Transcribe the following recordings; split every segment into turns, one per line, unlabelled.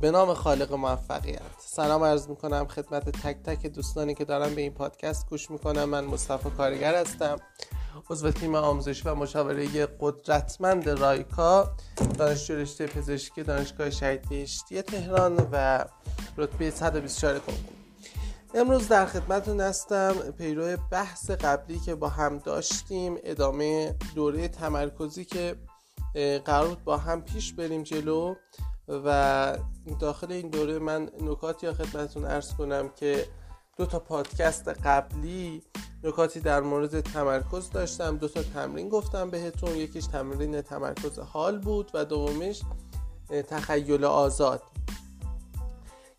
به نام خالق موفقیت. سلام عرض می‌کنم خدمت تک تک دوستانی که دارم به این پادکست گوش می‌کنم من مصطفی کارگر هستم. عضو تیم آموزشی و مشاوره قدرتمند رایکا دانشجو رشته پزشکی دانشگاه شهید بهشتی تهران و رتبه 124 کنکور امروز در خدمتتون هستم پیرو بحث قبلی که با هم داشتیم ادامه دوره تمرکزی که قرار بود با هم پیش بریم جلو. و داخل این دوره من نکاتی یا خدمتتون ارز کنم که دو تا پادکست قبلی نکاتی در مورد تمرکز داشتم دو تا تمرین گفتم بهتون. یکیش تمرین تمرکز حال بود و دومیش تخیل آزاد.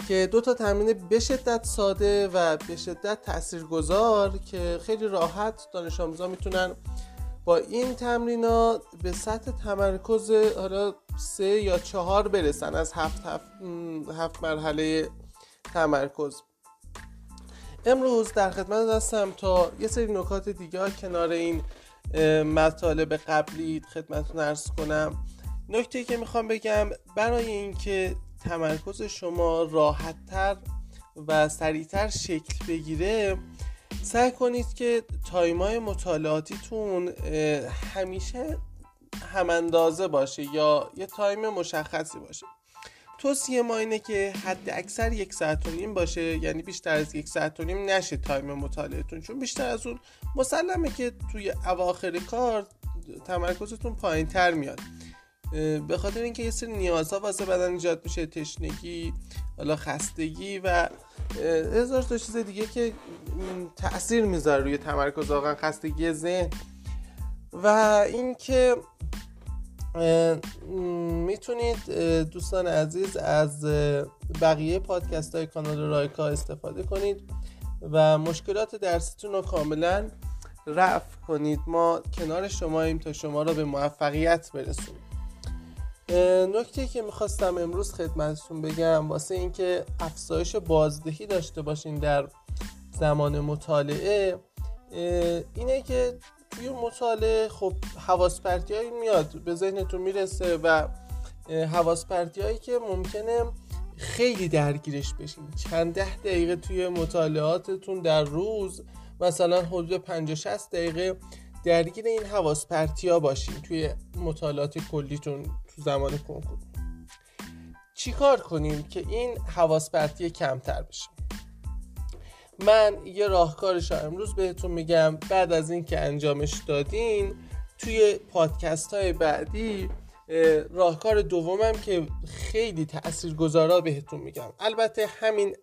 که دو تا تمرین به شدت ساده و به شدت تاثیرگذار که خیلی راحت دانش آموزا می‌تونن با این تمرین به سطح تمرکز حالا سه یا چهار برسن از هفت, هفت, هفت مرحله تمرکز. امروز در خدمت هستم تا یه سری نکات دیگه کنار این مطالب قبلی خدمتتون ارز کنم. نکته که می‌خوام بگم برای اینکه تمرکز شما راحتتر و سریعتر شکل بگیره سعی کنید که time ای مطالعاتیتون همیشه هم اندازه باشه یا یه time مشخصی باشه. توصیه ما اینه که حد اکثر یک ساعت و نیم باشه یعنی بیشتر از یک ساعت و نیم نشه time مطالعهتون چون بیشتر از اون مسلمه که توی اواخر کار تمرکزتون پایین تر میاد به خاطر اینکه یه سری نیازها واسه بدن ایجاد میشه تشنگی حالا خستگی و هزار تا چیز دیگه که تاثیر می‌ذاره روی تمرکز واقعا خستگی ذهن. و اینکه می‌تونید دوستان عزیز از بقیه پادکست های کانال رایکا استفاده کنید و مشکلات درستون رو کاملا رفع کنید. ما کنار شماییم تا شما را به موفقیت برسونیم. نکته که می‌خواستم امروز خدمتتون بگم واسه اینکه افزایش بازدهی داشته باشین در زمان مطالعه اینه که توی مطالعه خب حواس هایی میاد به ذهنتون می‌رسه و حواس هایی که ممکنه خیلی درگیرش بشین. چند ده دقیقه توی مطالعاتتون در روز مثلا حدود 50 60 دقیقه درگیر این حواس ها باشین توی مطالعات کلیتون تو زمان کنکور. چیکار کنیم که این حواس پرتی کمتر بشه؟ من یه راهکارش امروز بهتون میگم بعد از اینکه انجامش دادین توی پادکست های بعدی راهکار دومم که خیلی تأثیر گذارا بهتون میگم. البته همین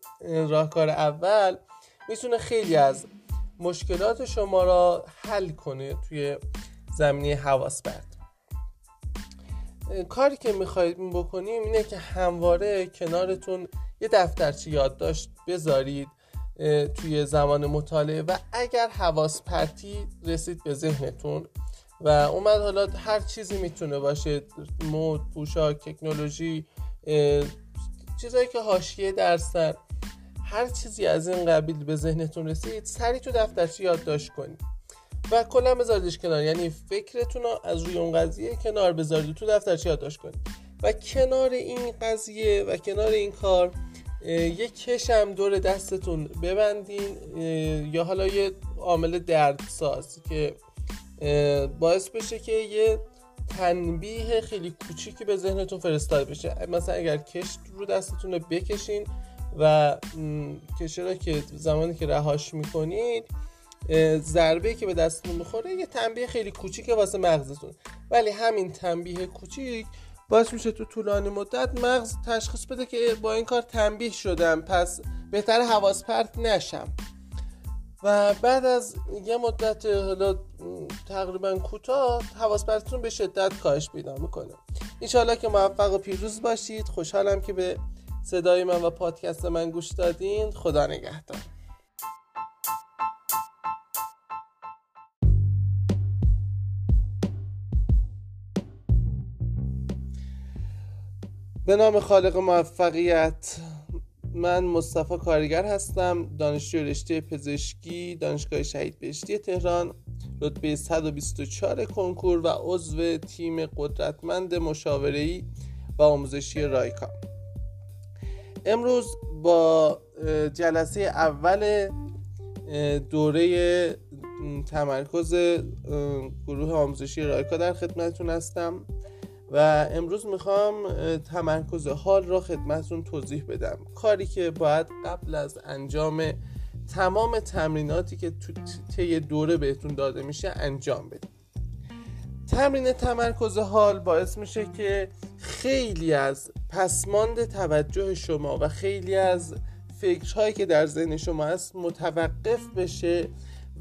راهکار اول می‌تونه خیلی از مشکلات شما را حل کنه توی زمینه حواس پرت کاری که می‌خواید بکنیم اینه که همواره کنارتون یه دفترچه یادداشت بذارید توی زمان مطالعه و اگر حواس پرتی رسید به ذهنتون و اومد حالا هر چیزی می‌تونه باشه مود پوشاک تکنولوژی چیزایی که حاشیه درسن هر چیزی از این قبیل به ذهنتون رسید سری تو دفترچه یادداشت کنید. و کلا بذاردش کنار. یعنی فکرتون رو از روی اون قضیه کنار بذارید تو دفترچه یادداشت کنید. و کنار این قضیه و کنار این کار یک کشم دور دستتون ببندین یا حالا یه عامل دردساز که باعث بشه که یه تنبیه خیلی کوچیکی به ذهنتون فرستاده بشه. مثلا اگر کش رو دستتون رو بکشین و کشه را که زمانی که رهاش می‌کنید ضربه که به دستتون می‌خوره یه تنبیه خیلی کوچیکه واسه مغزتون. ولی همین تنبیه کوچیک باعث میشه تو طولانی مدت مغز تشخیص بده که با این کار تنبیه شدم پس بهتر حواس پرت نشم. و بعد از یه مدت حالا تقریبا کوتاه حواس پرتتون به شدت کاهش پیدا می‌کنه. انشاءالله که موفق و پیروز باشید. خوشحالم که به صدای من و پادکست من گوش دادین. خدا نگهدار. به نام خالق موفقیت. من مصطفی کارگر هستم. دانشجو رشته پزشکی دانشگاه شهید بهشتی تهران رتبه 124 کنکور و عضو تیم قدرتمند مشاوره‌ای و آموزشی رایکا. امروز با جلسه اول دوره تمرکز گروه آموزشی رایکا در خدمتتون هستم و امروز می‌خوام تمرکز حال را خدمتتون توضیح بدم. کاری که باید قبل از انجام تمام تمریناتی که تو طی دوره بهتون داده میشه انجام بدیم تمرین تمرکز حال باعث میشه که خیلی از پسماند توجه شما و خیلی از فکرهایی که در ذهن شما هست متوقف بشه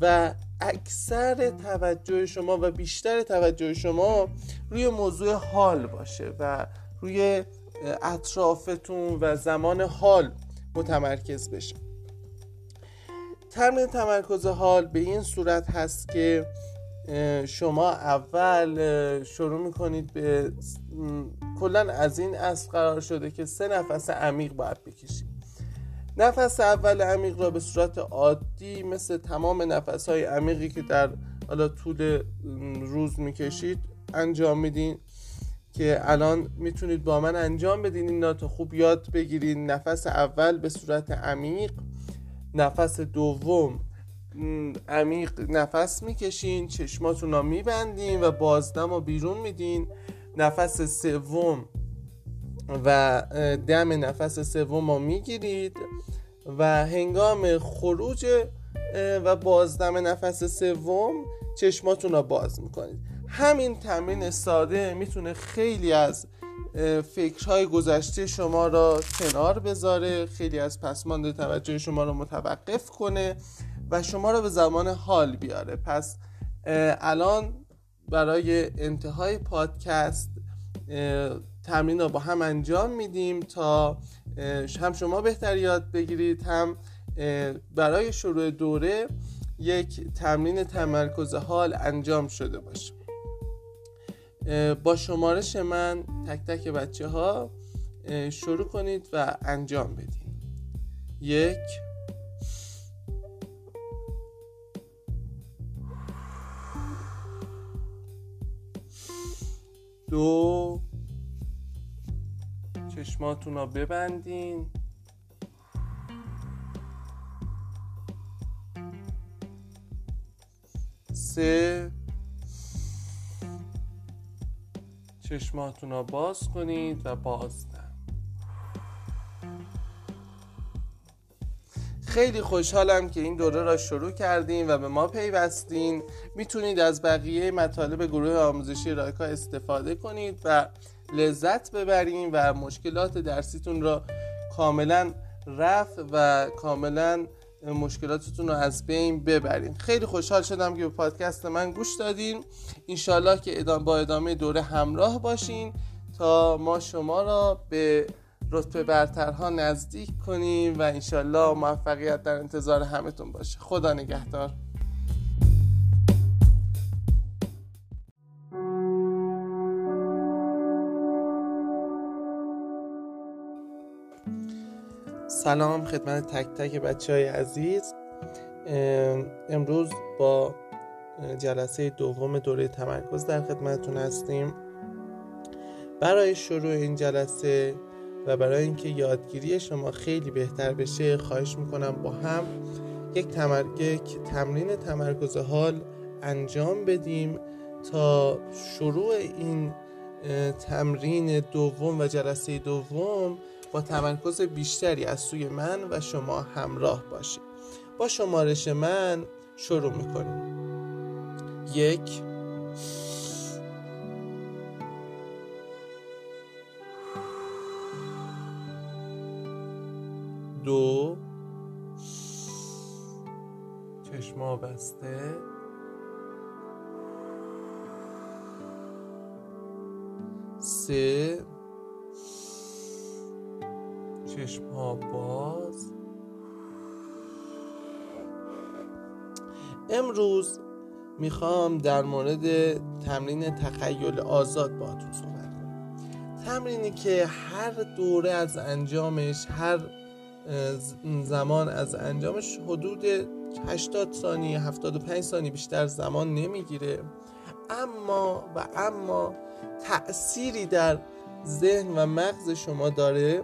و اکثر توجه شما و بیشتر توجه شما روی موضوع حال باشه و روی اطرافتون و زمان حال متمرکز بشه. تمرین تمرکز حال به این صورت هست که شما اول شروع می‌کنید به کلا از این اصل قرار شده که سه نفس عمیق باید بکشید. نفس اول عمیق را به صورت عادی مثل تمام نفس های عمیقی که در حالا طول روز می‌کشید انجام میدین. که الان می‌تونید با من انجام بدین این تا خوب یاد بگیرید نفس اول به صورت عمیق نفس دوم عمیق نفس می‌کشین چشماتون رو میبندین و بازدم رو بیرون میدین. نفس سوم و دم نفس سوم رو می‌گیرید و هنگام خروج و بازدم نفس سوم چشماتون رو باز می‌کنید. همین تمرین ساده می‌تونه خیلی از فکرهای گذشته شما را کنار بذاره خیلی از پسماند توجه شما رو متوقف کنه. و شما رو به زمان حال بیاره. پس الان برای انتهای پادکست تمرین رو با هم انجام میدیم تا هم شما بهتر یاد بگیرید هم برای شروع دوره یک تمرین تمرکز حال انجام شده باشه. با شمارش من تک تک بچه ها شروع کنید و انجام بدید. یک دو. چشماتون رو ببندین. سه. چشماتون رو باز کنید و بازدم خیلی خوشحالم که این دوره را شروع کردیم و به ما پیوستین. می‌تونید از بقیه مطالب گروه آموزشی رایکا استفاده کنید و لذت ببرین و مشکلات درسیتون را کاملا رفع و کاملا مشکلاتتون رو از بین ببرین. خیلی خوشحال شدم که به پادکست من گوش دادین. انشالله که با ادامه دوره همراه باشین تا ما شما را به رتبه برترها نزدیک کنیم و انشالله موفقیت در انتظار همتون باشه. خدا نگهدار. سلام خدمت تک تک بچه های عزیز امروز با جلسه دوم دوره تمرکز در خدمتتون هستیم. برای شروع این جلسه و برای اینکه یادگیری شما خیلی بهتر بشه خواهش می‌کنم با هم یک, تمر... یک تمرین تمرکز حال انجام بدیم تا شروع این تمرین دوم و جلسه دوم با تمرکز بیشتری از سوی من و شما همراه باشید با شمارش من شروع می‌کنیم. یک دو. چشما بسته سه. چشم ها باز. امروز می‌خوام در مورد تمرین تخیل آزاد باهاتون صحبت کنم. تمرینی که هر دوره از انجامش هر زمان از انجامش حدود 80 ثانیه 75 ثانیه بیشتر زمان نمی‌گیره. اما و اما تأثیری در ذهن و مغز شما داره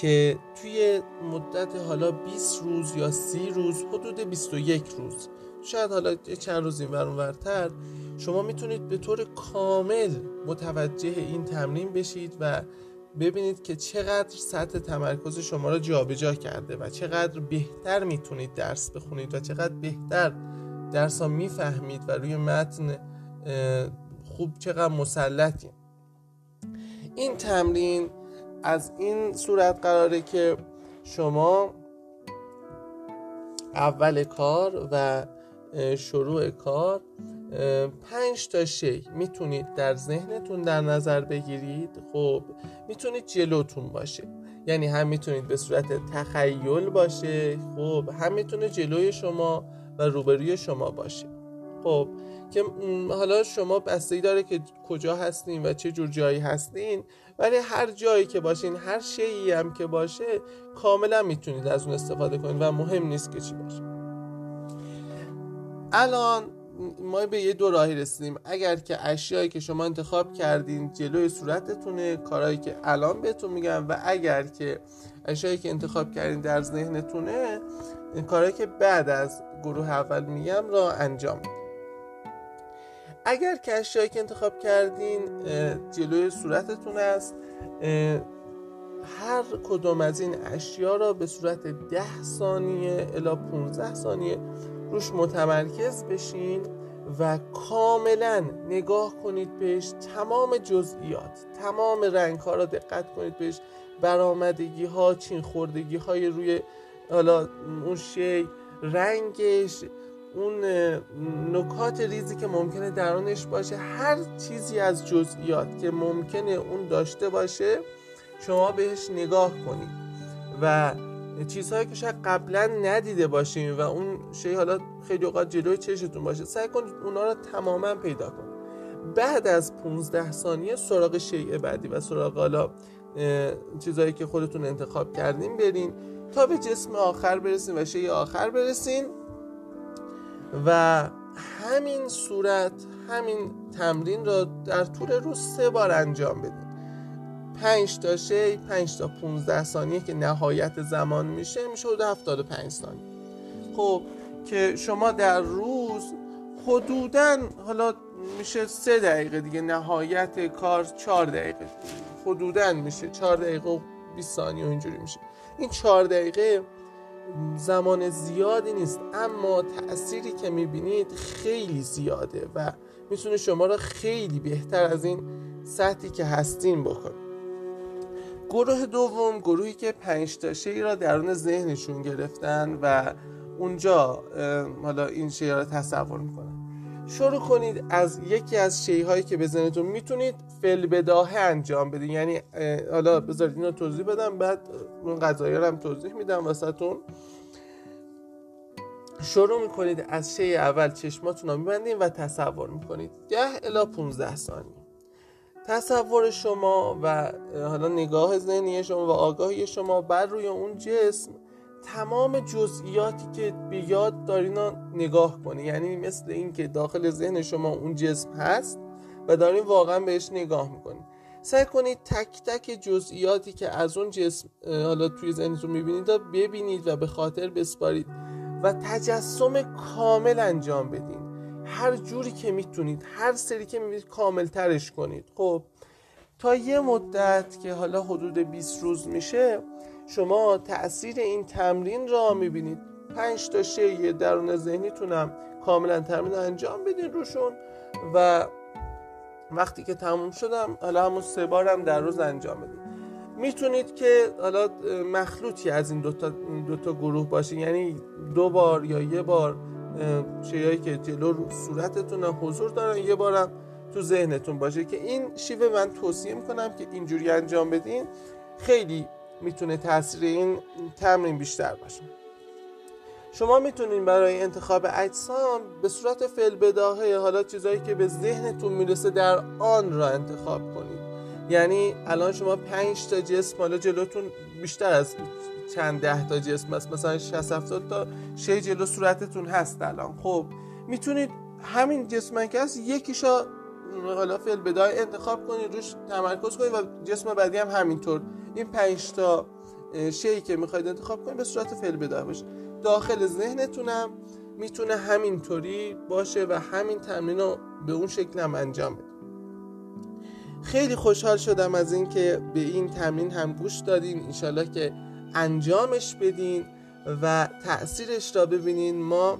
که توی مدت حالا 20 روز یا 30 روز حدود 21 روز شاید حالا چند روز این ورتر شما می‌تونید به طور کامل متوجه این تمرین بشید و ببینید که چقدر سطح تمرکز شما را جابجا کرده و چقدر بهتر می‌تونید درس بخونید و چقدر بهتر درس ها می‌فهمید و روی متن خوب چقدر مسلطی این تمرین از این صورت قراره که شما اول کار و شروع کار پنج تا شی می‌تونید در ذهنتون در نظر بگیرید. خب می‌تونید جلوتون باشه. یعنی هم می‌تونید به صورت تخیل باشه. خب هم می‌تونه جلوی شما و روبروی شما باشه. خب که حالا شما بستگی داره که کجا هستین و چه جور جایی هستین ولی هر جایی که باشین هر شیعی هم که باشه کاملا می‌تونید از اون استفاده کنید و مهم نیست که چی باشه. الان ما به یه دو راهی رسیدیم. اگر که اشیایی که شما انتخاب کردین جلوی صورتتونه کارهایی که الان بهتون میگم و اگر که اشیایی که انتخاب کردین در ذهنتونه کارهایی که بعد از گروه اول میگم را انجام اگر که اشیایی که انتخاب کردین جلوی صورتتون است هر کدوم از این اشیا را به صورت ده ثانیه الا 15 ثانیه روش متمرکز بشین و کاملا نگاه کنید بهش. تمام جزئیات تمام رنگ ها را دقت کنید بهش. برآمدگی ها چین خوردگی های روی حالا اون شی رنگش اون نکات ریزی که ممکنه درونش باشه. هر چیزی از جزئیات که ممکنه اون داشته باشه شما بهش نگاه کنید. و چیزهایی که شاید قبلا ندیده باشیم و اون شی حالا خیلی اوقات جلوی چشتون باشه سعی کنید اونا رو تماما پیدا کنید بعد از 15 ثانیه سراغ شیء بعدی و سراغ حالا چیزهایی که خودتون انتخاب کردین برین تا به جسم آخر برسین و شیء آخر برسین. و همین صورت همین تمرین را در طول روز سه بار انجام بدین. 5 تا شی 5 تا 15 ثانیه که نهایت زمان میشه میشه حدود 75 ثانیه. خب که شما در روز حدودا حالا میشه 3 دقیقه دیگه نهایت کار 4 دقیقه حدودا میشه 4 دقیقه و 20 ثانیه اینجوری میشه. این 4 دقیقه زمان زیادی نیست اما تأثیری که می‌بینید خیلی زیاده و می‌تونه شما را خیلی بهتر از این سطحی که هستین بکنه. گروه دوم گروهی که پنج تا شی را درون ذهنشون گرفتن و اونجا حالا این شی را تصور می‌کنن. شروع کنید از یکی از شی هایی که به می‌تونید فل بداهه انجام بدید یعنی حالا بذارید اینو توضیح بدم بعد اون قضایی هم توضیح میدم واسهتون. شروع می‌کنید از شی اول چشماتون رو میبندید و تصور می‌کنید. 10 الا 15 ثانیه. تصور شما و حالا نگاه ذهنی شما و آگاهی شما بر روی اون جسم تمام جزئیاتی که به یاد دارین رو نگاه کنی. یعنی مثل اینکه داخل ذهن شما اون جسم هست و دارین واقعا بهش نگاه می‌کنید سعی کنید تک تک جزئیاتی که از اون جسم حالا توی ذهنتون می‌بینید ببینید و به خاطر بسپارید و تجسم کامل انجام بدین. هر جوری که می‌تونید هر سری که می‌بینید کامل ترش کنید. خب تا یه مدت که حالا حدود 20 روز میشه شما تاثیر این تمرین را می‌بینید. پنج تا شی درون ذهنیتونم کاملا تمرین انجام بدین روشون. و وقتی که تموم شدم حالا همون سه بارم در روز انجام بدید می‌تونید که حالا مخلوطی از این دوتا, دوتا گروه باشین. یعنی دو بار یا یه بار چیزایی که جلو صورتتون حضور دارن یه بارم تو ذهنتون باشه که این شیوه من توصیه می‌کنم که اینجوری انجام بدین خیلی می‌تونه تاثیر این تمرین بیشتر باشه. شما می‌تونین برای انتخاب اجسام به صورت فعل بداهه حالا چیزایی که به ذهنتون می‌رسه در آن را انتخاب کنید یعنی الان شما پنج تا جسم حالا جلوتون بیشتر از چند ده تا جسم است مثلا 60 70 تا شی جلو صورتتون هست الان. خب می‌تونید همین جسم که هست یکیشا حالا فعل بدای انتخاب کنید روش تمرکز کنید و جسم بعدی هم همینطور. این پنج تا شی که می‌خواید انتخاب کنید به صورت فعل بداهه باشه. داخل ذهنتونم می‌تونه همینطوری باشه و همین تمرین رو به اون شکل هم انجام بده. خیلی خوشحال شدم از اینکه به این تمرین هم گوش دادین. انشالله که انجامش بدین و تاثیرش را ببینین. ما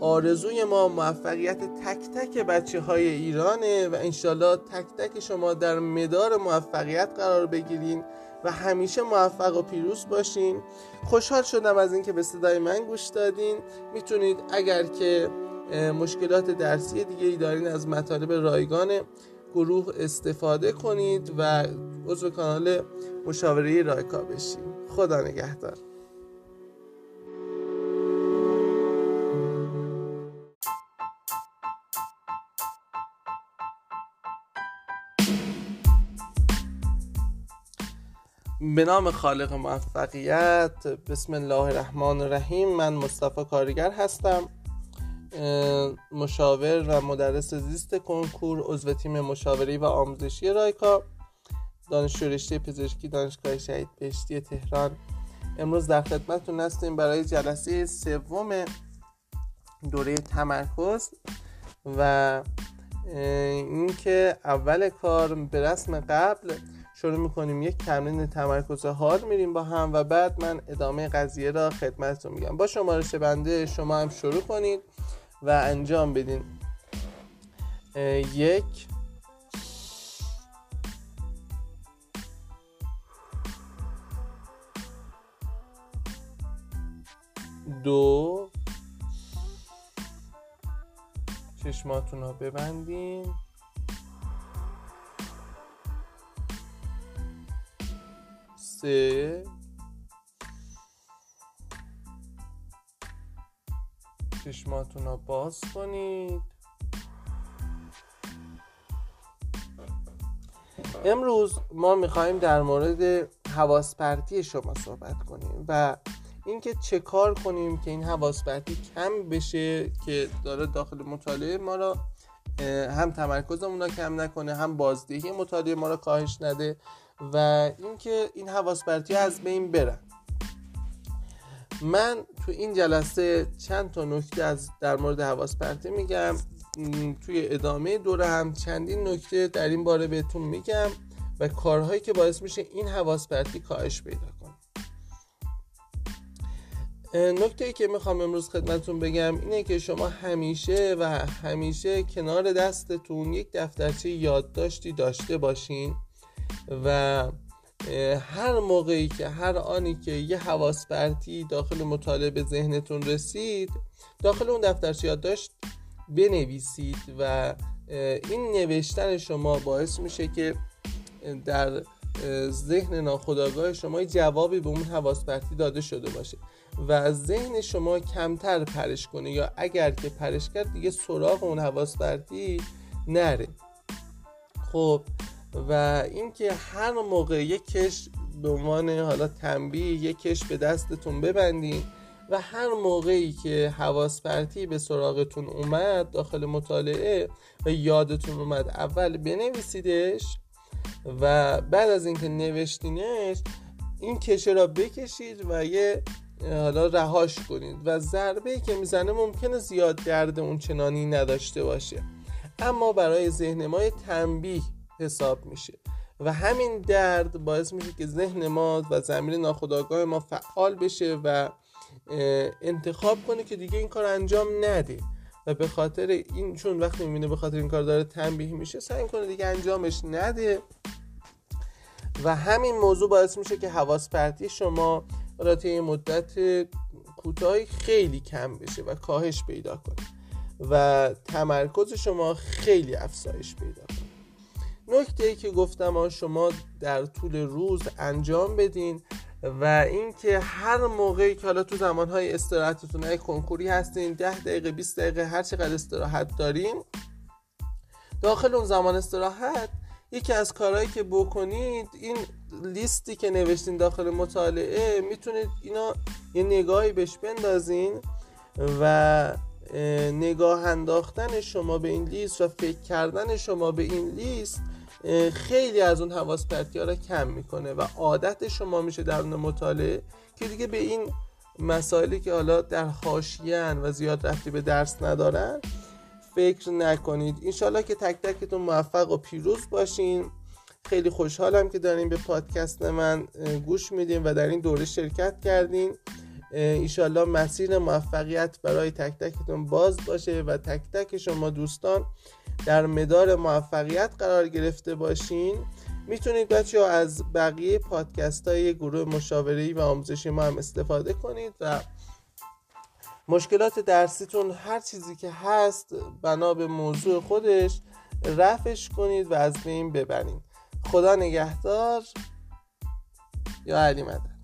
آرزوی ما موفقیت تک تک بچه های ایرانه و انشالله تک تک شما در مدار موفقیت قرار بگیرین و همیشه موفق و پیروز باشین. خوشحال شدم از اینکه به صدای من گوش دادین. می‌تونید اگر که مشکلات درسی دیگه ای دارین از مطالب رایگان گروه استفاده کنید و عضو کانال مشاوره رایکا بشین. خدا نگهدار. به نام خالق موفقیت بسم الله الرحمن الرحیم. من مصطفی کارگر هستم. مشاور و مدرس زیست کنکور عضو تیم مشاوری و آموزشی رایکا دانشجو رشته پزشکی دانشگاه شهید بهشتی تهران. امروز در خدمتتون هستیم برای جلسه سوم دوره تمرکز و اینکه اول کار به رسم قبل شروع می‌کنیم یک تمرین تمرکز حال میریم با هم و بعد من ادامه قضیه را خدمتتون میگم. با شمارش بنده شما هم شروع کنید. و انجام بدین. یک. دو. چشماتون رو ببندین. سه. چشماتون رو باز کنید. امروز ما می‌خوایم در مورد حواس پرتی شما صحبت کنیم و اینکه چه کار کنیم که این حواس پرتی کم بشه که داره داخل مطالعه ما را هم تمرکزمون رو کم نکنه هم بازدهی مطالعه ما را کاهش نده و اینکه این حواس پرتی از بین برن. من تو این جلسه چند تا نکته از در مورد حواس پرتی میگم توی ادامه دوره هم چندین نکته در این باره بهتون میگم و کارهایی که باعث میشه این حواس پرتی کاهش پیدا کنه. نکته ای که می‌خوام امروز خدمتتون بگم اینه که شما همیشه و همیشه کنار دستتون یک دفترچه یادداشتی داشته باشین و هر موقعی که هر آنی که یه حواس پرتی داخل مطالعه به ذهنتون رسید داخل اون دفترچه یادداشت بنویسید و این نوشتن شما باعث میشه که در ذهن ناخودآگاه شما جوابی به اون حواس پرتی داده شده باشه و ذهن شما کمتر پرش کنه یا اگر که پرش کرد دیگه سراغ اون حواس پرتی نره. خب و اینکه هر موقع یک کش به عنوان حالا تنبیه یک کش به دستتون ببندین و هر موقعی که حواس پرتی به سراغتون اومد داخل مطالعه و یادتون اومد اول بنویسیدش و بعد از اینکه نوشتینش این کشه را بکشید و یه حالا رهاش کنید و ضربه که می‌زنه ممکنه زیاد درد اون چنانی نداشته باشه. اما برای ذهن ما تنبیه حساب میشه. و همین درد باعث میشه که ذهن ما و زمین ناخودآگاه ما فعال بشه و انتخاب کنه که دیگه این کار انجام نده. و به خاطر این چون وقتی می‌بینه به خاطر این کار داره تنبیه میشه سعی کنه دیگه انجامش نده. و همین موضوع باعث میشه که حواس پرتی شما را مدت کوتاهی خیلی کم بشه و کاهش پیدا کنه. و تمرکز شما خیلی افزایش پیدا کنه. نکته ای که گفتم شما در طول روز انجام بدین و اینکه هر موقعی که حالا تو زمانهای استراحتتون های کنکوری هستین 10 دقیقه 20 دقیقه هر چقدر استراحت دارین داخل اون زمان استراحت یکی از کارهایی که بکنید این لیستی که نوشتین داخل مطالعه می‌تونید اینا یه نگاهی بهش بندازین و نگاه انداختن شما به این لیست و فکر کردن شما به این لیست خیلی از اون حواس پرتی رو کم می‌کنه و عادت شما میشه در اون مطالعه که دیگه به این مسائلی که حالا در حاشیه‌ان و زیاد رفتی به درس ندارن فکر نکنید. انشالله که تک تکتون موفق و پیروز باشین. خیلی خوشحالم که دارین به پادکست من گوش میدین و در این دوره شرکت کردین. ایشالله مسیر موفقیت برای تک تکتون باز باشه و تک تک شما دوستان در مدار موفقیت قرار گرفته باشین. می‌تونید بچه ها از بقیه پادکست های گروه مشاوره و آموزشی ما هم استفاده کنید و مشکلات درسیتون هر چیزی که هست بنا به موضوع خودش رفش کنید و از بین ببرید خدا نگهدار. یا علی مدد.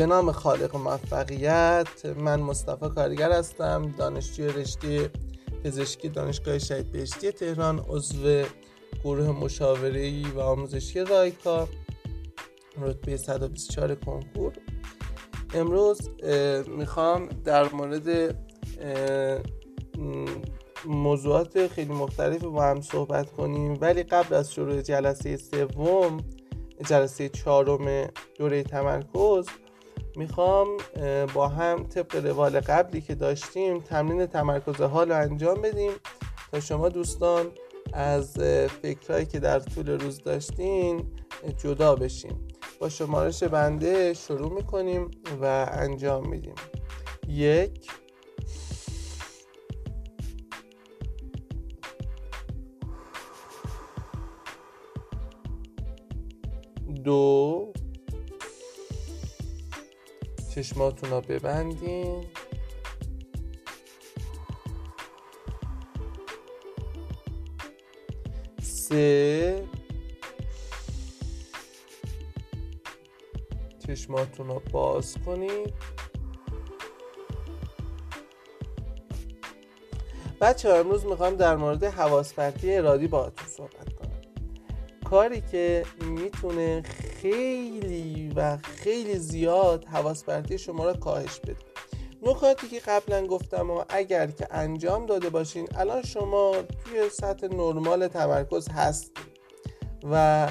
به نام خالق موفقیت من مصطفی کارگر هستم دانشجوی رشته پزشکی دانشگاه شهید بهشتی تهران عضو گروه مشاوره و آموزشی رایکا رتبه 124 کنکور. امروز می‌خوام در مورد موضوعات خیلی مختلف با هم صحبت کنیم. ولی قبل از شروع جلسه سوم جلسه چهارم دوره تمرکز می‌خوام با هم طبق روال قبلی که داشتیم تمرین تمرکز حال رو انجام بدیم تا شما دوستان از فکرهایی که در طول روز داشتین جدا بشیم با شمارش بنده شروع می‌کنیم و انجام میدیم. یک. دو. چشماتون رو ببندین. سه. چشماتون رو باز کنید. بچه امروز می‌خوام در مورد حواس پرتی ارادی باهاتون صحبت کنم. کاری که می‌تونه خیلی و خیلی زیاد حواس پرتی شما را کاهش بده. نکاتی که قبلا گفتم و اگر که انجام داده باشین الان شما توی سطح نرمال تمرکز هستید و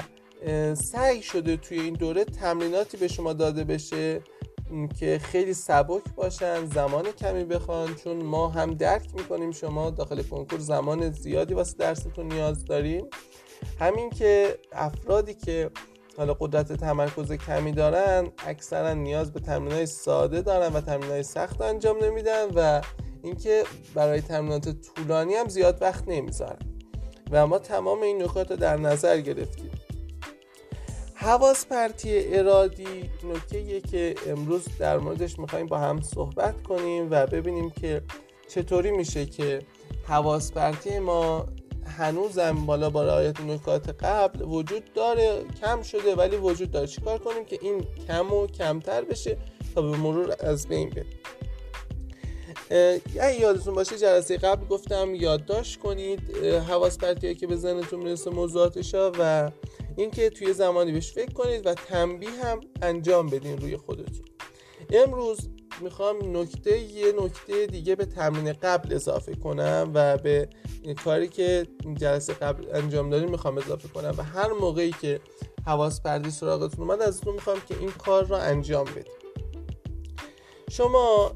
سعی شده توی این دوره تمریناتی به شما داده بشه که خیلی سبک باشن زمان کمی بخوان چون ما هم درک می‌کنیم شما داخل کنکور زمان زیادی واسه درستون نیاز داریم همین که افرادی که حالا قدرت تمرکز کمی دارن اکثرا نیاز به تمرینات ساده دارن و تمرینات سخت انجام نمیدن و اینکه برای تمرینات طولانی هم زیاد وقت نمی‌ذارن. و ما تمام این نکات رو در نظر گرفتیم. حواس پرتی ارادی نکته که امروز در موردش می‌خوایم با هم صحبت کنیم و ببینیم که چطوری میشه که حواس پرتی ما هنوزم بالا با رعایت نکات قبل وجود داره کم شده ولی وجود داره. چیکار کنیم که این کم و کمتر بشه تا به مرور از بین بره؟ اگه یادتون باشه جلسه قبل گفتم یادداشت کنید حواس پرتی که به ذهنتون می‌رسه موضوعاتشا و اینکه توی زمانی بهش فکر کنید و تنبیه هم انجام بدین روی خودتون. امروز می‌خوام نکته یه نکته دیگه به تمرین قبل اضافه کنم و به کاری که جلسه قبل انجام دادیم می‌خوام اضافه کنم و هر موقعی که حواس پردی سراغتون اومد ازتون می‌خوام که این کار را انجام بدید شما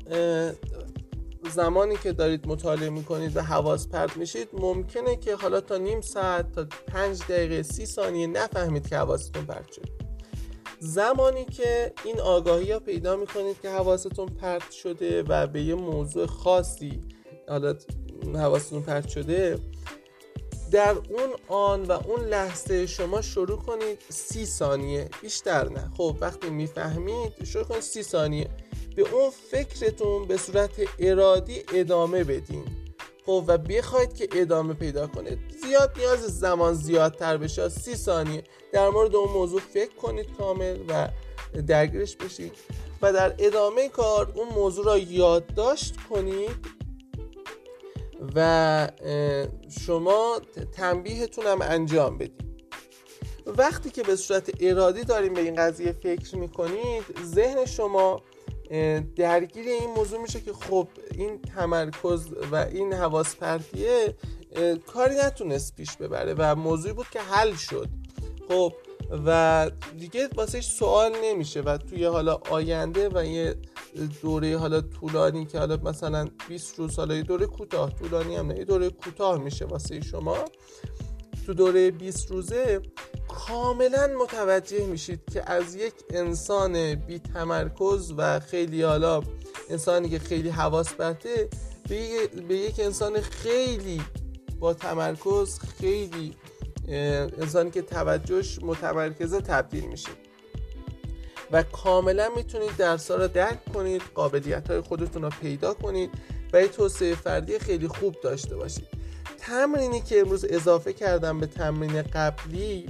زمانی که دارید مطالعه می‌کنید و حواس پرت میشید ممکنه که حالا تا نیم ساعت تا پنج دقیقه سی ثانیه نفهمید که حواستون پرت شد زمانی که این آگاهی ها پیدا می‌کنید که حواستون پرت شده و به یه موضوع خاصی حالا حواستون پرت شده در اون آن و اون لحظه شما شروع کنید سی ثانیه بیشتر نه. خب وقتی می‌فهمید شروع کنید سی ثانیه. به اون فکرتون به صورت ارادی ادامه بدین. خب و بخواید که ادامه پیدا کنید. زیاد نیاز زمان زیادتر بشه. سی ثانیه. در مورد اون موضوع فکر کنید کامل و درگیرش بشید. و در ادامه کار اون موضوع را یادداشت کنید. و شما تنبیهتون هم انجام بدید. وقتی که به صورت ارادی داریم به این قضیه فکر می‌کنید ذهن شما درگیر این موضوع میشه که خب این تمرکز و این حواس پرتیه کاری نتونست پیش ببره و موضوعی بود که حل شد. خب و دیگه واسهش سوال نمیشه و توی حالا آینده و یه دوره حالا طولانی که حالا مثلا 20 روز حالا یه دوره کوتاه طولانی هم نه یه دوره کوتاه میشه واسه شما. تو دوره 20 روزه کاملا متوجه میشید که از یک انسان بی تمرکز و خیلی حالا انسانی که خیلی حواس برده به یک انسان خیلی با تمرکز خیلی انسانی که توجهش متمرکزه تبدیل میشه و کاملا می‌تونید درسا رو درک کنید قابلیت های خودتون رو پیدا کنید و یه توسعه فردی خیلی خوب داشته باشید. تمرینی که امروز اضافه کردم به تمرین قبلی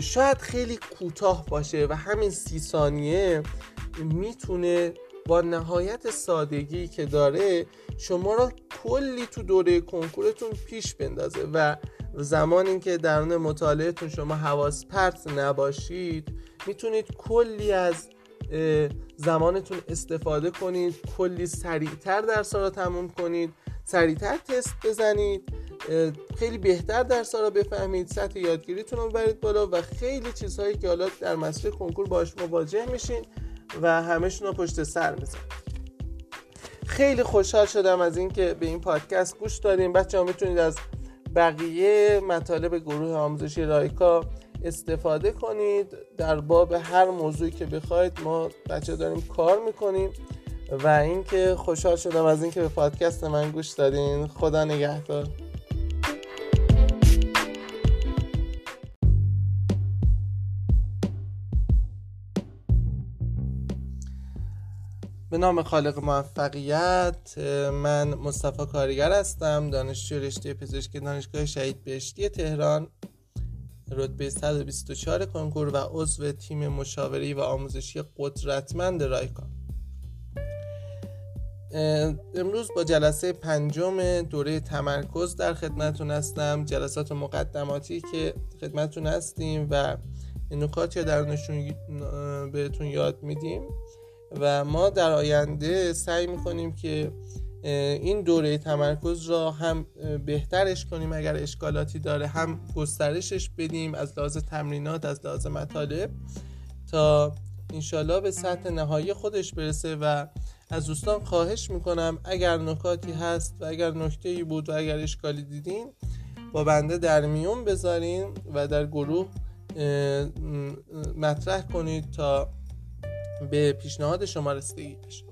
شاید خیلی کوتاه باشه و همین سی ثانیه می‌تونه با نهایت سادگی که داره شما را کلی تو دوره کنکورتون پیش بندازه و زمانی که درون مطالعهتون شما حواس پرت نباشید می‌تونید کلی از زمانتون استفاده کنید کلی سریعتر درس را تموم کنید سریعتر تست بزنید خیلی بهتر درس را بفهمید سطح یادگیریتون رو برید بالا و خیلی چیزهایی که حالا در مسیر کنکور باش مواجه میشین و همشون رو پشت سر می‌زنید خیلی خوشحال شدم از اینکه به این پادکست گوش داریم بچه ها می‌تونید از بقیه مطالب گروه آموزشی رایکا استفاده کنید. در باب هر موضوعی که بخواید ما بچه داریم کار می‌کنیم و اینکه خوشحال شدم از اینکه به پادکست من گوش دادین. خدا نگهدار. به نام خالق موفقیت من مصطفی کارگر هستم دانشجو رشته پزشکی دانشگاه شهید بهشتی تهران. رتبه 124 کنکور و عضو تیم مشاوری و آموزشی قدرتمند رایکا امروز با جلسه پنجم دوره تمرکز در خدمتون هستم. جلسات مقدماتی که خدمتون هستیم و نکاتی درونشون بهتون یاد میدیم. و ما در آینده سعی می‌کنیم که این دوره تمرکز را هم بهترش کنیم اگر اشکالاتی داره هم گسترشش بدیم از لحاظ تمرینات از لحاظ مطالب تا انشالله به سطح نهایی خودش برسه و از دوستان خواهش می‌کنم اگر نکاتی هست و اگر نکته ای بود و اگر اشکالی دیدین با بنده در میون بذارین و در گروه مطرح کنید تا به پیشنهاد شما رسیدگی بشه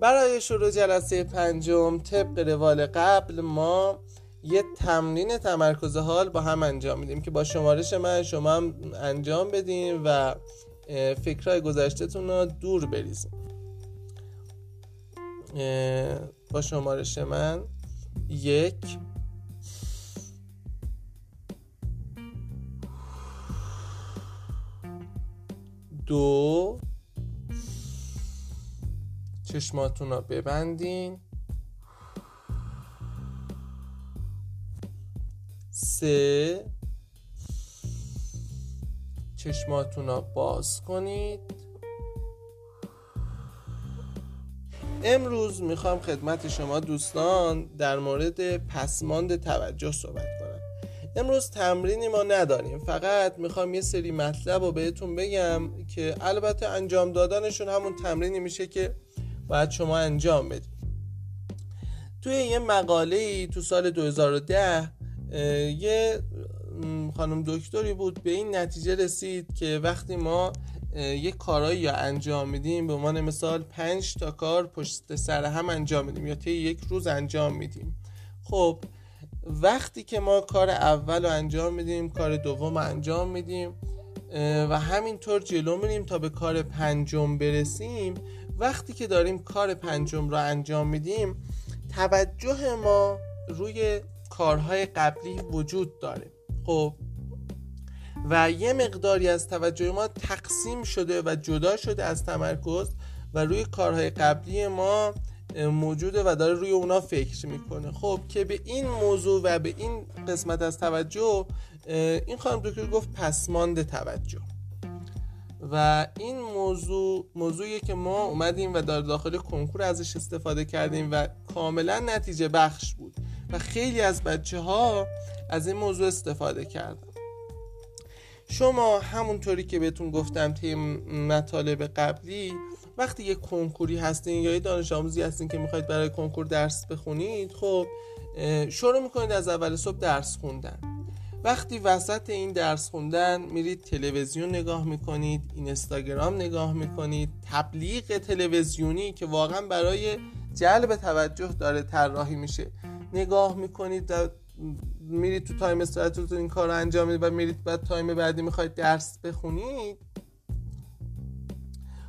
برای شروع جلسه پنجم طبق روال قبل ما یه تمرین تمرکز حال با هم انجام میدیم که با شمارش من شما هم انجام بدیم و فکرهای گذشتهتون رو دور بریزیم. با شمارش من یک دو چشماتون رو ببندین. سه. چشماتون رو باز کنید. امروز می‌خوام خدمت شما دوستان در مورد پسماند توجه صحبت کنم. امروز تمرینی ما نداریم. فقط می‌خوام یه سری مطلب رو بهتون بگم که البته انجام دادنشون همون تمرینی میشه که باید شما انجام بدید توی یه مقاله ای تو سال 2010 یه خانم دکتری بود به این نتیجه رسید که وقتی ما یه کارایی یا انجام میدیم به عنوان مثال پنج تا کار پشت سر هم انجام میدیم یا طی یک روز انجام میدیم. خب وقتی که ما کار اول رو انجام میدیم کار دوم انجام میدیم و همینطور جلو میریم تا به کار پنجم برسیم وقتی که داریم کار پنجم را انجام میدیم توجه ما روی کارهای قبلی وجود داره. خب و یه مقداری از توجه ما تقسیم شده و جدا شده از تمرکز و روی کارهای قبلی ما موجوده و داره روی اونا فکر می‌کنه. خب که به این موضوع و به این قسمت از توجه این خانم دکتر گفت پسماند توجه. و این موضوع موضوعیه که ما اومدیم و در داخل کنکور ازش استفاده کردیم و کاملا نتیجه بخش بود و خیلی از بچه ها از این موضوع استفاده کردن. شما همونطوری که بهتون گفتم طی مطالب قبلی وقتی یه کنکوری هستین یا یه دانش آموزی هستین که می‌خواید برای کنکور درس بخونید خب شروع می‌کنید از اول صبح درس خوندن. وقتی وسط این درس خوندن میرید تلویزیون نگاه می‌کنید اینستاگرام نگاه می‌کنید تبلیغ تلویزیونی که واقعا برای جلب توجه داره طراحی میشه. نگاه می‌کنید و میرید تو time استراحتتون این کار انجام می‌دید و میرید بعد time بعدی می‌خواید درس بخونید.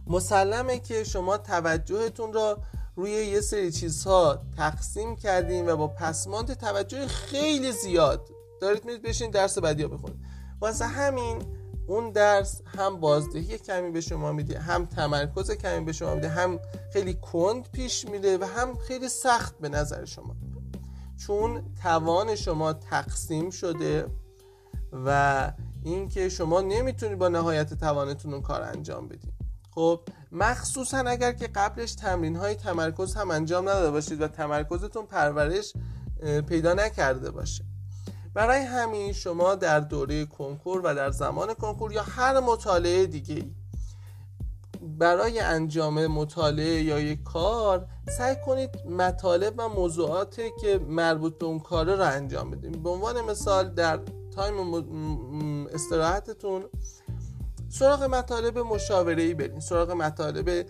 مسلمه که شما توجهتون را روی یه سری چیزها تقسیم کردین و با پسماند توجه خیلی زیاد دارید میرید بشین درس بعدی ها بخونید. واسه همین اون درس هم بازدهی کمی به شما میده هم تمرکز کمی به شما میده هم خیلی کند پیش میده و هم خیلی سخت به نظر شما. چون توان شما تقسیم شده و اینکه شما نمی‌تونید با نهایت توانتون اون کار انجام بدید. خب مخصوصا اگر که قبلش تمرین های تمرکز هم انجام نداده باشید و تمرکزتون پرورش پیدا نکرده باشه. برای همین شما در دوره کنکور و در زمان کنکور یا هر مطالعه دیگه ای برای انجام مطالعه یا یک کار سعی کنید مطالب و موضوعاتی که مربوط به اون کاره رو انجام بدید به عنوان مثال در تایم استراحتتون سراغ مطالب مشاوره‌ای برین. سراغ مطالب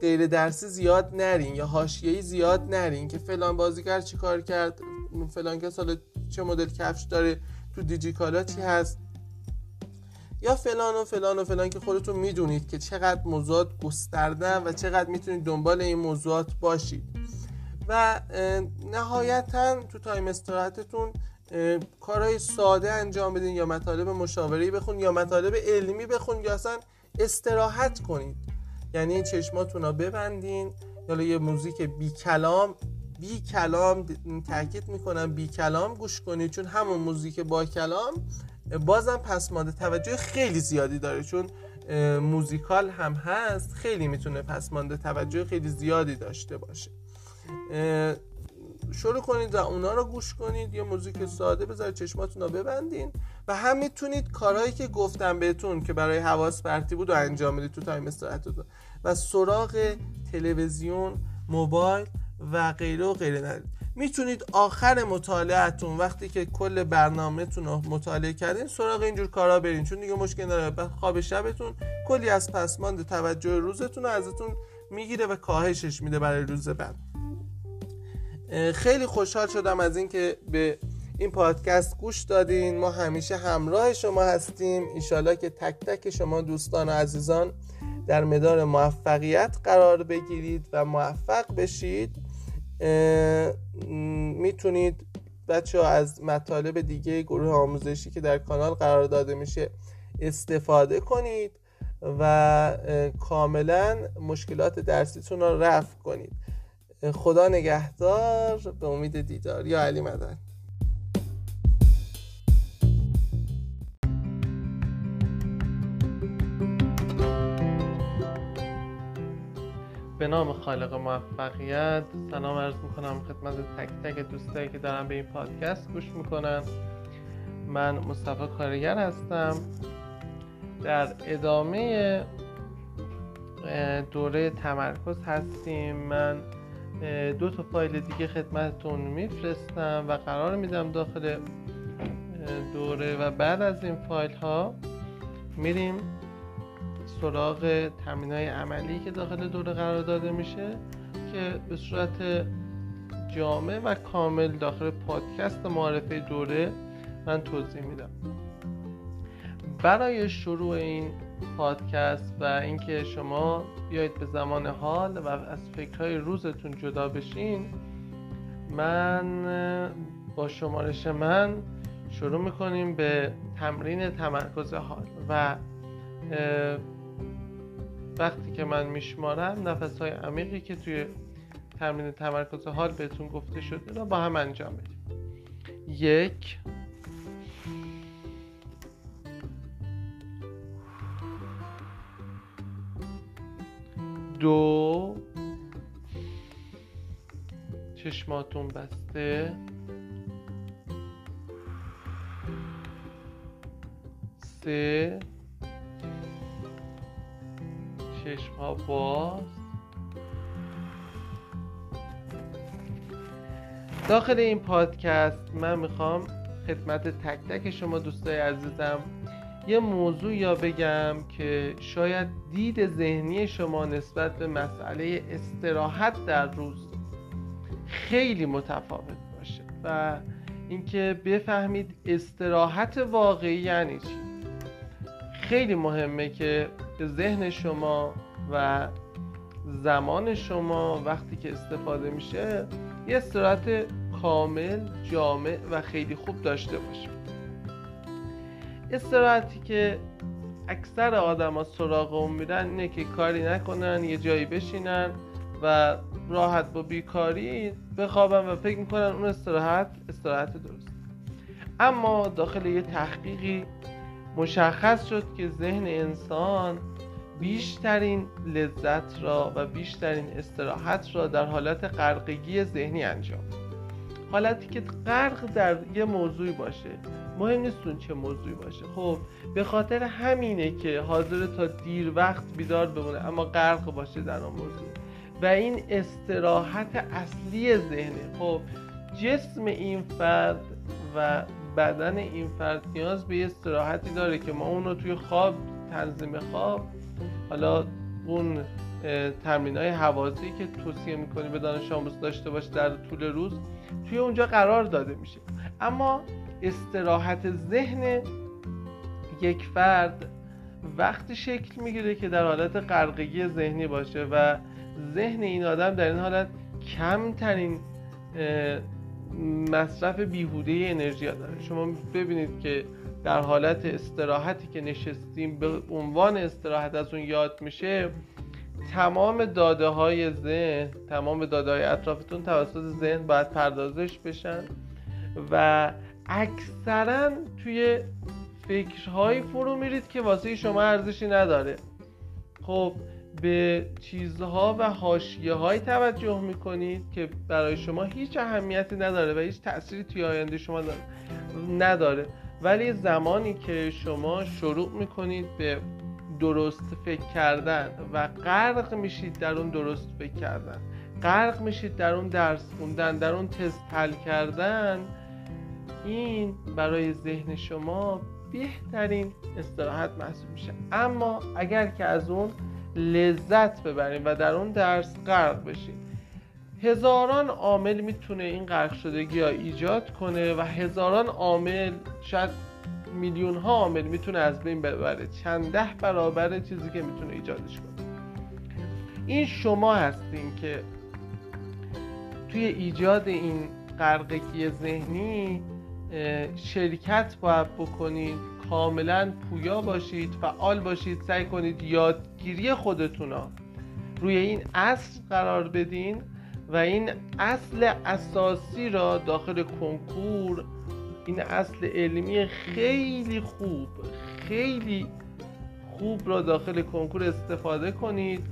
غیر درسی زیاد نرین یا حاشیه‌ای زیاد نرین که فلان بازیگر چیکار کرد؟ فلان که سال چه مدل کفش داره تو دیجیکالا چی هست. یا فلان و فلان و فلان که خودتون می‌دونید که چقدر موضوعات گستردن و چقدر می‌تونید دنبال این موضوعات باشید. و نهایتا تو time استراحتتون کارهای ساده انجام بدین یا مطالب مشاوره‌ای بخون یا مطالب علمی بخون یا اصلا استراحت کنید. یعنی چشماتون رو ببندین یا یه موزیک بی کلام بی کلام تاکید می‌کنم بی کلام گوش کنید چون همون موزیک با کلام بازم پسمانده توجه خیلی زیادی داره چون musical هم هست خیلی می‌تونه پسمانده توجه خیلی زیادی داشته باشه. شروع کنید و اونا رو گوش کنید. یه موزیک ساده بذارید چشماتون رو ببندین. و هم می‌تونید کارهایی که گفتم بهتون که برای حواس پرتی بود رو انجام بدید تو time استراحتتون و سراغ تلویزیون موبایل و غیره و غیره. نرید می‌تونید آخر مطالعهتون وقتی که کل برنامهتون رو مطالعه کردین سراغ اینجور کارا برین. چون دیگه مشکل نداره. بعد خواب شبتون کلی از پسماند توجه روزتون رو ازتون می‌گیره و کاهشش میده برای روز بعد. خیلی خوشحال شدم از اینکه به این پادکست گوش دادین. ما همیشه همراه شما هستیم. ایشالا که تک تک شما دوستان و عزیزان در مدار موفقیت قرار بگیرید و موفق بشید. می‌تونید بچه ها از مطالب دیگه گروه آموزشی که در کانال قرار داده میشه استفاده کنید و کاملا مشکلات درسیتون رو رفع کنید. خدا نگهدار به امید دیدار. یا علی مدن به نام خالق موفقیت سلام عرض می‌کنم خدمت تک تک دوستایی که دارن به این پادکست گوش می‌کنن. من مصطفی کارگر هستم. در ادامه دوره تمرکز هستیم. من دو تا فایل دیگه خدمتتون میفرستم و قرار میدم داخل دوره و بعد از این فایل ها میریم سراغ تمرین های عملی که داخل دوره قرار داده میشه که به صورت جامع و کامل داخل پادکست معرفه دوره من توضیح میدم. برای شروع این پادکست و اینکه شما بیایید به زمان حال و از فکرهای روزتون جدا بشین من با شمارش من شروع می‌کنیم به تمرین تمرکز حال و وقتی که من میشمارم نفس های عمیقی که توی تمرین تمرکز حال بهتون گفته شده را با هم انجام بدیم. یک. دو. چشماتون بسته. سه. چشم ها باز. داخل این پادکست من می‌خوام خدمت تک تک شما دوستای عزیزم یه موضوع یا بگم که شاید دید ذهنی شما نسبت به مسئله استراحت در روز خیلی متفاوت باشه و اینکه بفهمید استراحت واقعی یعنی چی. خیلی مهمه که ذهن شما و زمان شما وقتی که استفاده میشه یه استراحت کامل جامع و خیلی خوب داشته باشه. استراحتی که اکثر آدم ها سراغ اون میرن اینه که کاری نکنن یه جایی بشینن و راحت با بیکاری بخوابن و فکر می‌کنن اون استراحت استراحت درست. اما داخل یه تحقیقی مشخص شد که ذهن انسان بیشترین لذت را و بیشترین استراحت را در حالت غرقگی ذهنی انجام حالتی که غرق در یه موضوعی باشه. مهم نیستون چه موضوعی باشه. خب به خاطر همینه که حاضر تا دیر وقت بیدار بمونه اما غرق باشه در اون موضوع. و این استراحت اصلی ذهنه. خب جسم این فرد و بدن این فرد نیاز به یه استراحتی داره که ما اون توی خواب تنظیم خواب حالا اون تمرین های حوازی که توصیه می‌کنی به دانش آموز داشته باشه در طول روز توی اونجا قرار داده میشه. اما استراحت ذهن یک فرد وقتی شکل می‌گیره که در حالت غرقگی ذهنی باشه و ذهن این آدم در این حالت کمترین مصرف بیهوده انرژی داره شما ببینید که در حالت استراحتی که نشستیم به عنوان استراحت از اون یاد میشه تمام داده های ذهن تمام داده های اطرافتون توسط ذهن باید پردازش بشن و اکثرا توی فکرهایی فرو میرید که واسه شما ارزشی نداره. خب به چیزها و حاشیه های توجه می‌کنید که برای شما هیچ اهمیتی نداره و هیچ تأثیری توی آینده شما نداره. ولی زمانی که شما شروع می‌کنید به درست فکر کردن و غرق میشید در اون درست فکر کردن غرق میشید در اون درس خوندن در اون تست حل کردن این برای ذهن شما بهترین استراحت محسوب میشه. اما اگر که از اون لذت ببریم و در اون درس غرق بشیم. هزاران عامل می‌تونه این غرق شدگی ها ایجاد کنه و هزاران عامل شاید میلیون ها عامل می‌تونه از بین ببره. چند ده برابر چیزی که می‌تونه ایجادش کنه. این شما هستین که توی ایجاد این غرقگی ذهنی شرکت باید بکنید کاملا پویا باشید فعال باشید سعی کنید یادگیری خودتون روی این اصل قرار بدین و این اصل اساسی را داخل کنکور این اصل علمی خیلی خوب خیلی خوب را داخل کنکور استفاده کنید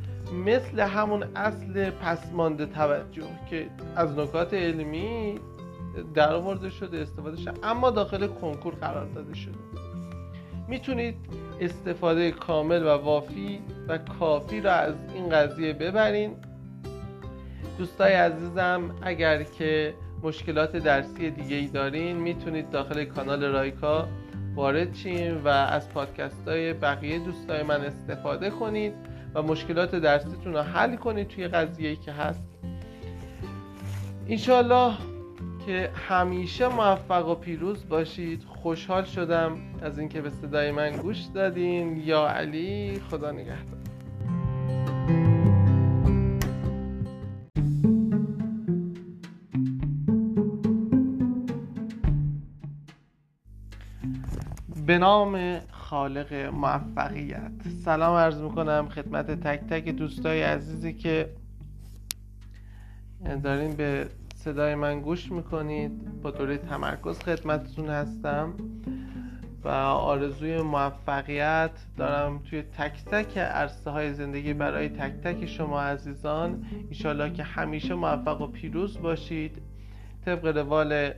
مثل همون اصل پسمانده توجه که از نکات علمی در آورده شده استفاده شده اما داخل کنکور قرار داده شده. می‌تونید استفاده کامل و وافی و کافی را از این قضیه ببرین. دوستای عزیزم اگر که مشکلات درسی دیگه ای دارین می‌تونید داخل کانال رایکا وارد شین و از پادکست های بقیه دوستای من استفاده کنید و مشکلات درسیتون رو حل کنید توی قضیه که هست. انشالله که همیشه موفق و پیروز باشید. خوشحال شدم از اینکه به صدای من گوش دادین. یا علی خدا نگهدار. به نام خالق موفقیت. سلام عرض می‌کنم خدمت تک تک دوستای عزیزی که دارین به صدای من گوش می‌کنید. با دوره تمرکز خدمتتون هستم و آرزوی موفقیت دارم توی تک تک عرصه های زندگی برای تک تک شما عزیزان. ایشالله که همیشه موفق و پیروز باشید. طبق روال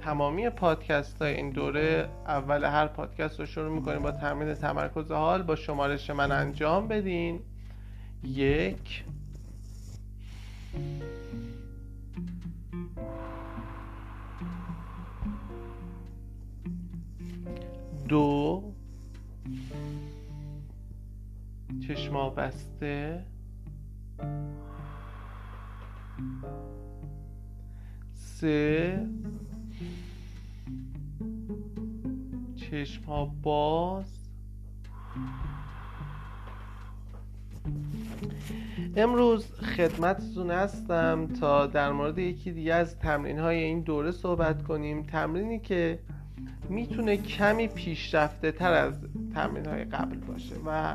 تمامی پادکست های این دوره اول هر پادکست رو شروع می‌کنیم با تمرین تمرکز حال با شمارش من انجام بدین. یک. دو. چشما بسته سه. چشم ها باز امروز خدمتتون هستم تا در مورد یکی دیگه از تمرین های این دوره صحبت کنیم. تمرینی که می‌تونه کمی پیشرفته تر از تمرین های قبل باشه و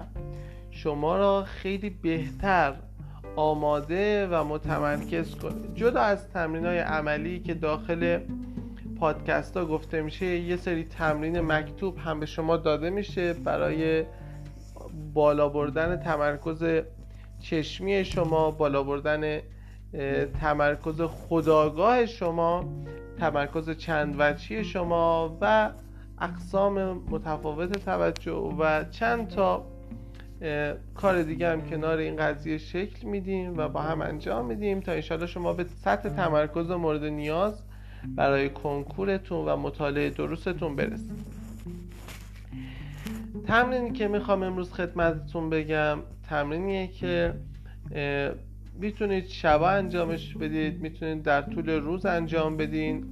شما را خیلی بهتر آماده و متمرکز کنه. جدا از تمرین های عملی که داخل پادکست ها گفته میشه یه سری تمرین مکتوب هم به شما داده میشه برای بالا بردن تمرکز چشمی شما بالا بردن تمرکز خداگاه شما تمرکز چند وچی شما و اقسام متفاوت توجه و چند تا کار دیگه هم کنار این قضیه شکل میدیم و با هم انجام میدیم تا انشالله شما به سطح تمرکز مورد نیاز برای کنکورتون و مطالعه درستتون برسید. تمرینی که می‌خوام امروز خدمتتون بگم تمرینیه که می‌تونید شبا انجامش بدید می‌تونید در طول روز انجام بدین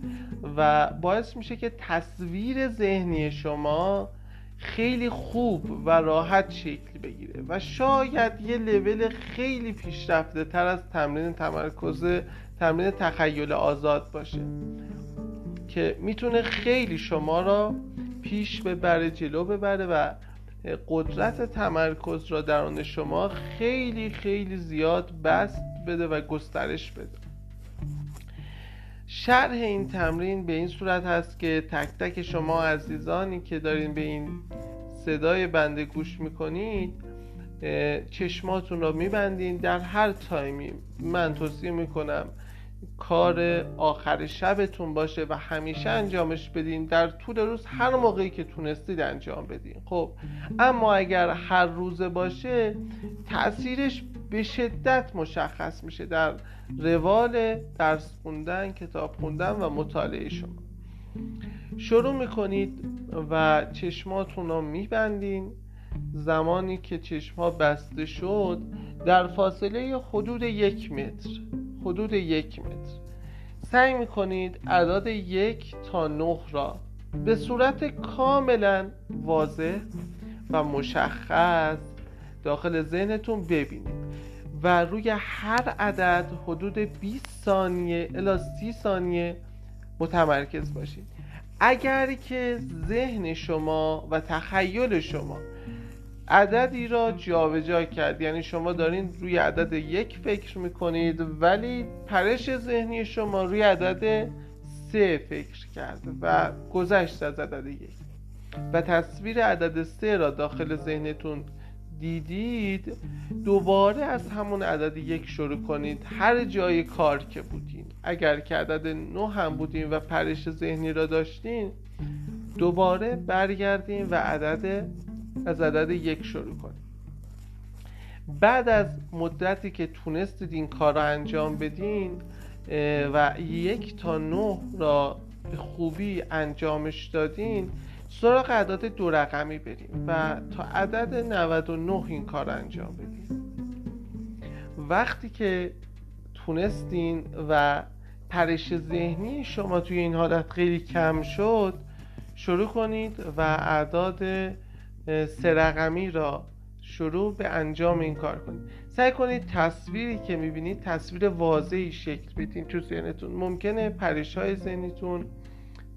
و باعث میشه که تصویر ذهنی شما خیلی خوب و راحت شکل بگیره و شاید یه لول خیلی پیشرفته تر از تمرین تمرکز تمرین تخیل آزاد باشه که می‌تونه خیلی شما را پیش ببره جلو ببره و قدرت تمرکز را درون شما خیلی خیلی زیاد بست بده و گسترش بده. شرح این تمرین به این صورت هست که تک تک شما عزیزانی که دارین به این صدای بنده گوش می‌کنید چشماتون را میبندین در هر تایمی. من توصیه می‌کنم کار آخر شبتون باشه و همیشه انجامش بدین. در طول روز هر موقعی که تونستید انجام بدین. خب اما اگر هر روزه باشه تاثیرش به شدت مشخص میشه در روال درس خوندن کتاب خوندن و مطالعه شما. شروع می‌کنید و چشماتون رو میبندین. زمانی که چشما بسته شد در فاصله حدود یک متر. حدود یک متر. سعی می‌کنید اعداد یک تا نه را به صورت کاملا واضح و مشخص داخل ذهنتون ببینید و روی هر عدد حدود 20 ثانیه الا 30 ثانیه متمرکز باشید. اگر که ذهن شما و تخیل شما عددی را جابجا جا کرد. یعنی شما دارین روی عدد یک فکر می‌کنید ولی پرش ذهنی شما روی عدد سه فکر کرد و گذشت از عدد یک. و تصویر عدد سه را داخل ذهنتون دیدید. دوباره از همون عدد یک شروع کنید. هر جای کار که بودین. اگر که عدد نو هم بودین و پرش ذهنی را داشتین دوباره برگردین و عدد از عدد یک شروع کنید بعد از مدتی که تونستید این کار را انجام بدین و یک تا نه را به خوبی انجامش دادین سراغ عدد دو رقمی بریم و تا عدد 99 این کار انجام بدیم وقتی که تونستین و پرش ذهنی شما توی این حالت خیلی کم شد شروع کنید و اعداد سه را شروع به انجام این کار کنید. سعی کنید تصویری که می‌بینید تصویر واضحی شکل بدین تو ذهنتون. ممکنه پرش های ذهنیتون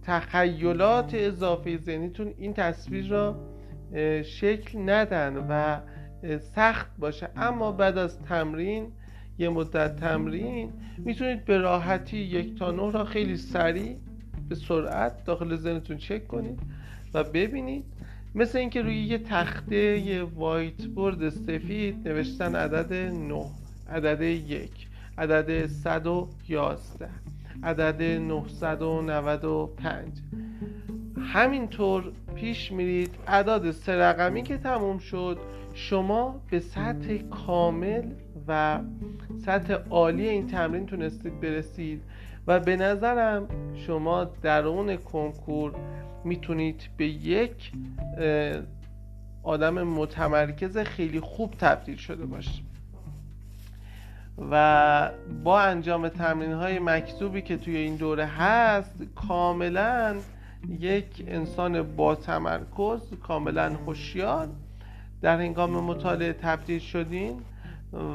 تخیلات اضافه ذهنیتون این تصویر را شکل ندن و سخت باشه. اما بعد از تمرین یه مدت تمرین می‌تونید به راحتی یک تا نه را خیلی سریع به سرعت داخل ذهنتون چک کنید و ببینید مثل اینکه روی یه تخته یه وایت بورد سفید نوشتن عدد 9 عدد یک عدد 111 عدد 995 همینطور پیش میرید اعداد سه رقمی که تموم شد شما به سطح کامل و سطح عالی این تمرین تونستید برسید و به نظرم شما درون کنکور می‌تونید به یک آدم متمرکز خیلی خوب تبدیل شده باشید. و با انجام تمرین های مکتوبی که توی این دوره هست کاملا یک انسان با تمرکز کاملا هوشیار در هنگام مطالعه تبدیل شدین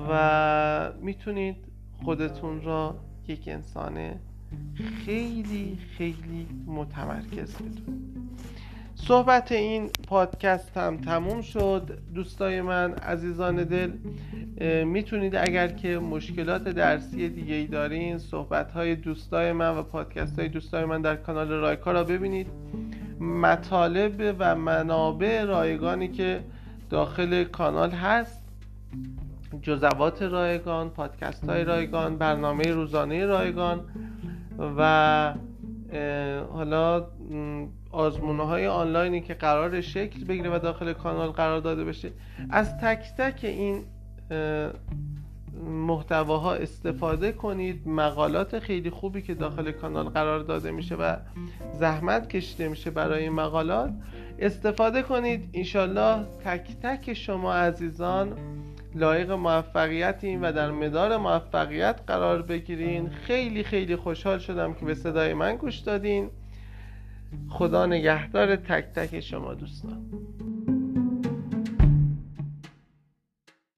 و می‌تونید خودتون را یک انسان خیلی خیلی متمرکز بدونید صحبت این پادکست هم تموم شد. دوستای من عزیزان دل می‌تونید اگر که مشکلات درسی دیگه ای دارین صحبت های دوستای من و پادکست های دوستای من در کانال رایکا را ببینید. مطالب و منابع رایگانی که داخل کانال هست جزوات رایگان پادکست های رایگان برنامه روزانه رایگان و حالا آزمونه های آنلاینی که قرار شکل بگیره و داخل کانال قرار داده بشه از تک تک این محتواها استفاده کنید. مقالات خیلی خوبی که داخل کانال قرار داده میشه و زحمت کشیده میشه برای این مقالات. استفاده کنید. انشالله تک تک شما عزیزان لایق موفقیتیم و در مدار موفقیت قرار بگیرین. خیلی خیلی خوشحال شدم که به صدای من گوش دادین. خدا نگهدار تک تک شما دوستان.